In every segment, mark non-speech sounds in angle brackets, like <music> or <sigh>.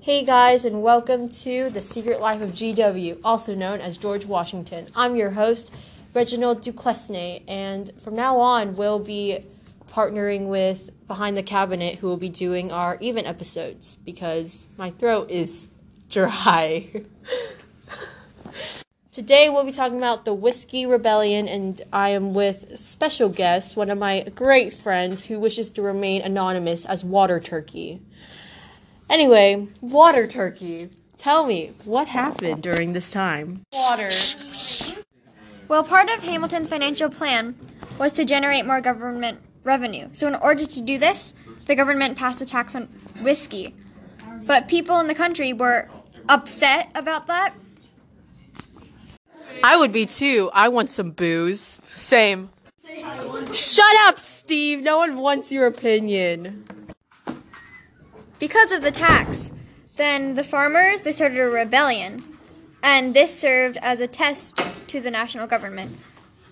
Hey guys, and welcome to The Secret Life of GW, also known as George Washington. I'm your host, Reginald Duquesne, and from now on, we'll be partnering with Behind the Cabinet, who will be doing our event episodes because my throat is <laughs> dry. Today, we'll be talking about the Whiskey Rebellion, and I am with special guest, one of my great friends who wishes to remain anonymous as Water Turkey. Anyway, water turkey. Tell me, what happened during this time? Water. Well, part of Hamilton's financial plan was to generate more government revenue. So, in order to do this, the government passed a tax on whiskey. But people in the country were upset about that. I would be too. I want some booze. Same. Shut up, Steve. No one wants your opinion. Because of the tax, then the farmers they started a rebellion, and this served as a test to the national government.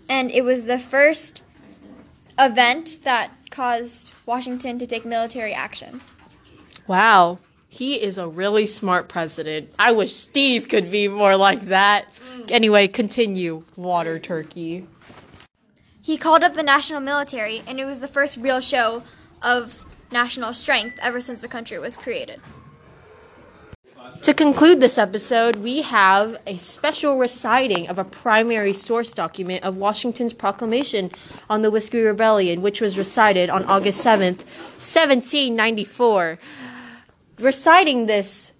And it was the first event that caused Washington to take military action. Wow. He is a really smart president. I wish Steve could be more like that. Anyway, continue, water turkey. He called up the national military, and it was the first real show of national strength ever since the country was created. To conclude this episode, we have a special reciting of a primary source document of Washington's proclamation on the Whiskey Rebellion, which was recited on August 7th, 1794. Reciting this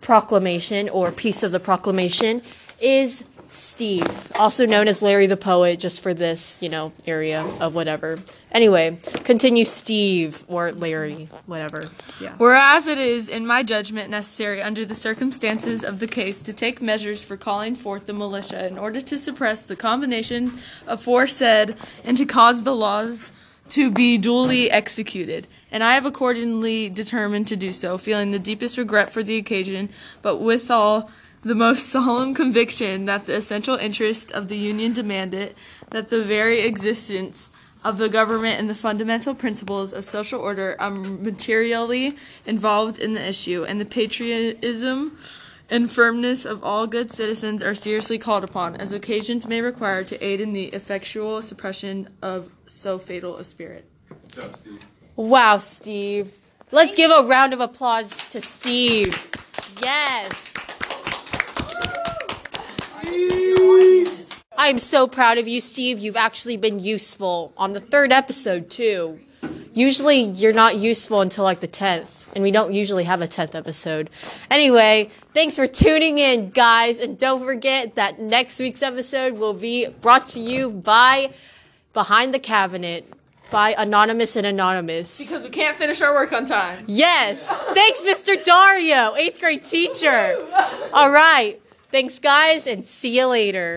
proclamation or piece of the proclamation is Steve, also known as Larry the Poet, just for this, you know, area of whatever. Anyway, continue Steve or Larry, whatever. Yeah. Whereas it is, in my judgment, necessary under the circumstances of the case to take measures for calling forth the militia in order to suppress the combination aforesaid and to cause the laws to be duly executed. And I have accordingly determined to do so, feeling the deepest regret for the occasion, but withal the most solemn conviction that the essential interest of the Union demand it, that the very existence of the government and the fundamental principles of social order are materially involved in the issue, and the patriotism and firmness of all good citizens are seriously called upon, as occasions may require, to aid in the effectual suppression of so fatal a spirit. Wow, Steve. Let's give a round of applause to Steve. Yes. I'm so proud of you, Steve. You've actually been useful on the third episode, too. Usually, you're not useful until like the 10th, and we don't usually have a 10th episode. Anyway, thanks for tuning in, guys, and don't forget that next week's episode will be brought to you by Behind the Cabinet by Anonymous and Anonymous. Because we can't finish our work on time. Yes. Thanks, Mr. Dario, eighth grade teacher. All right. Thanks, guys, and see you later.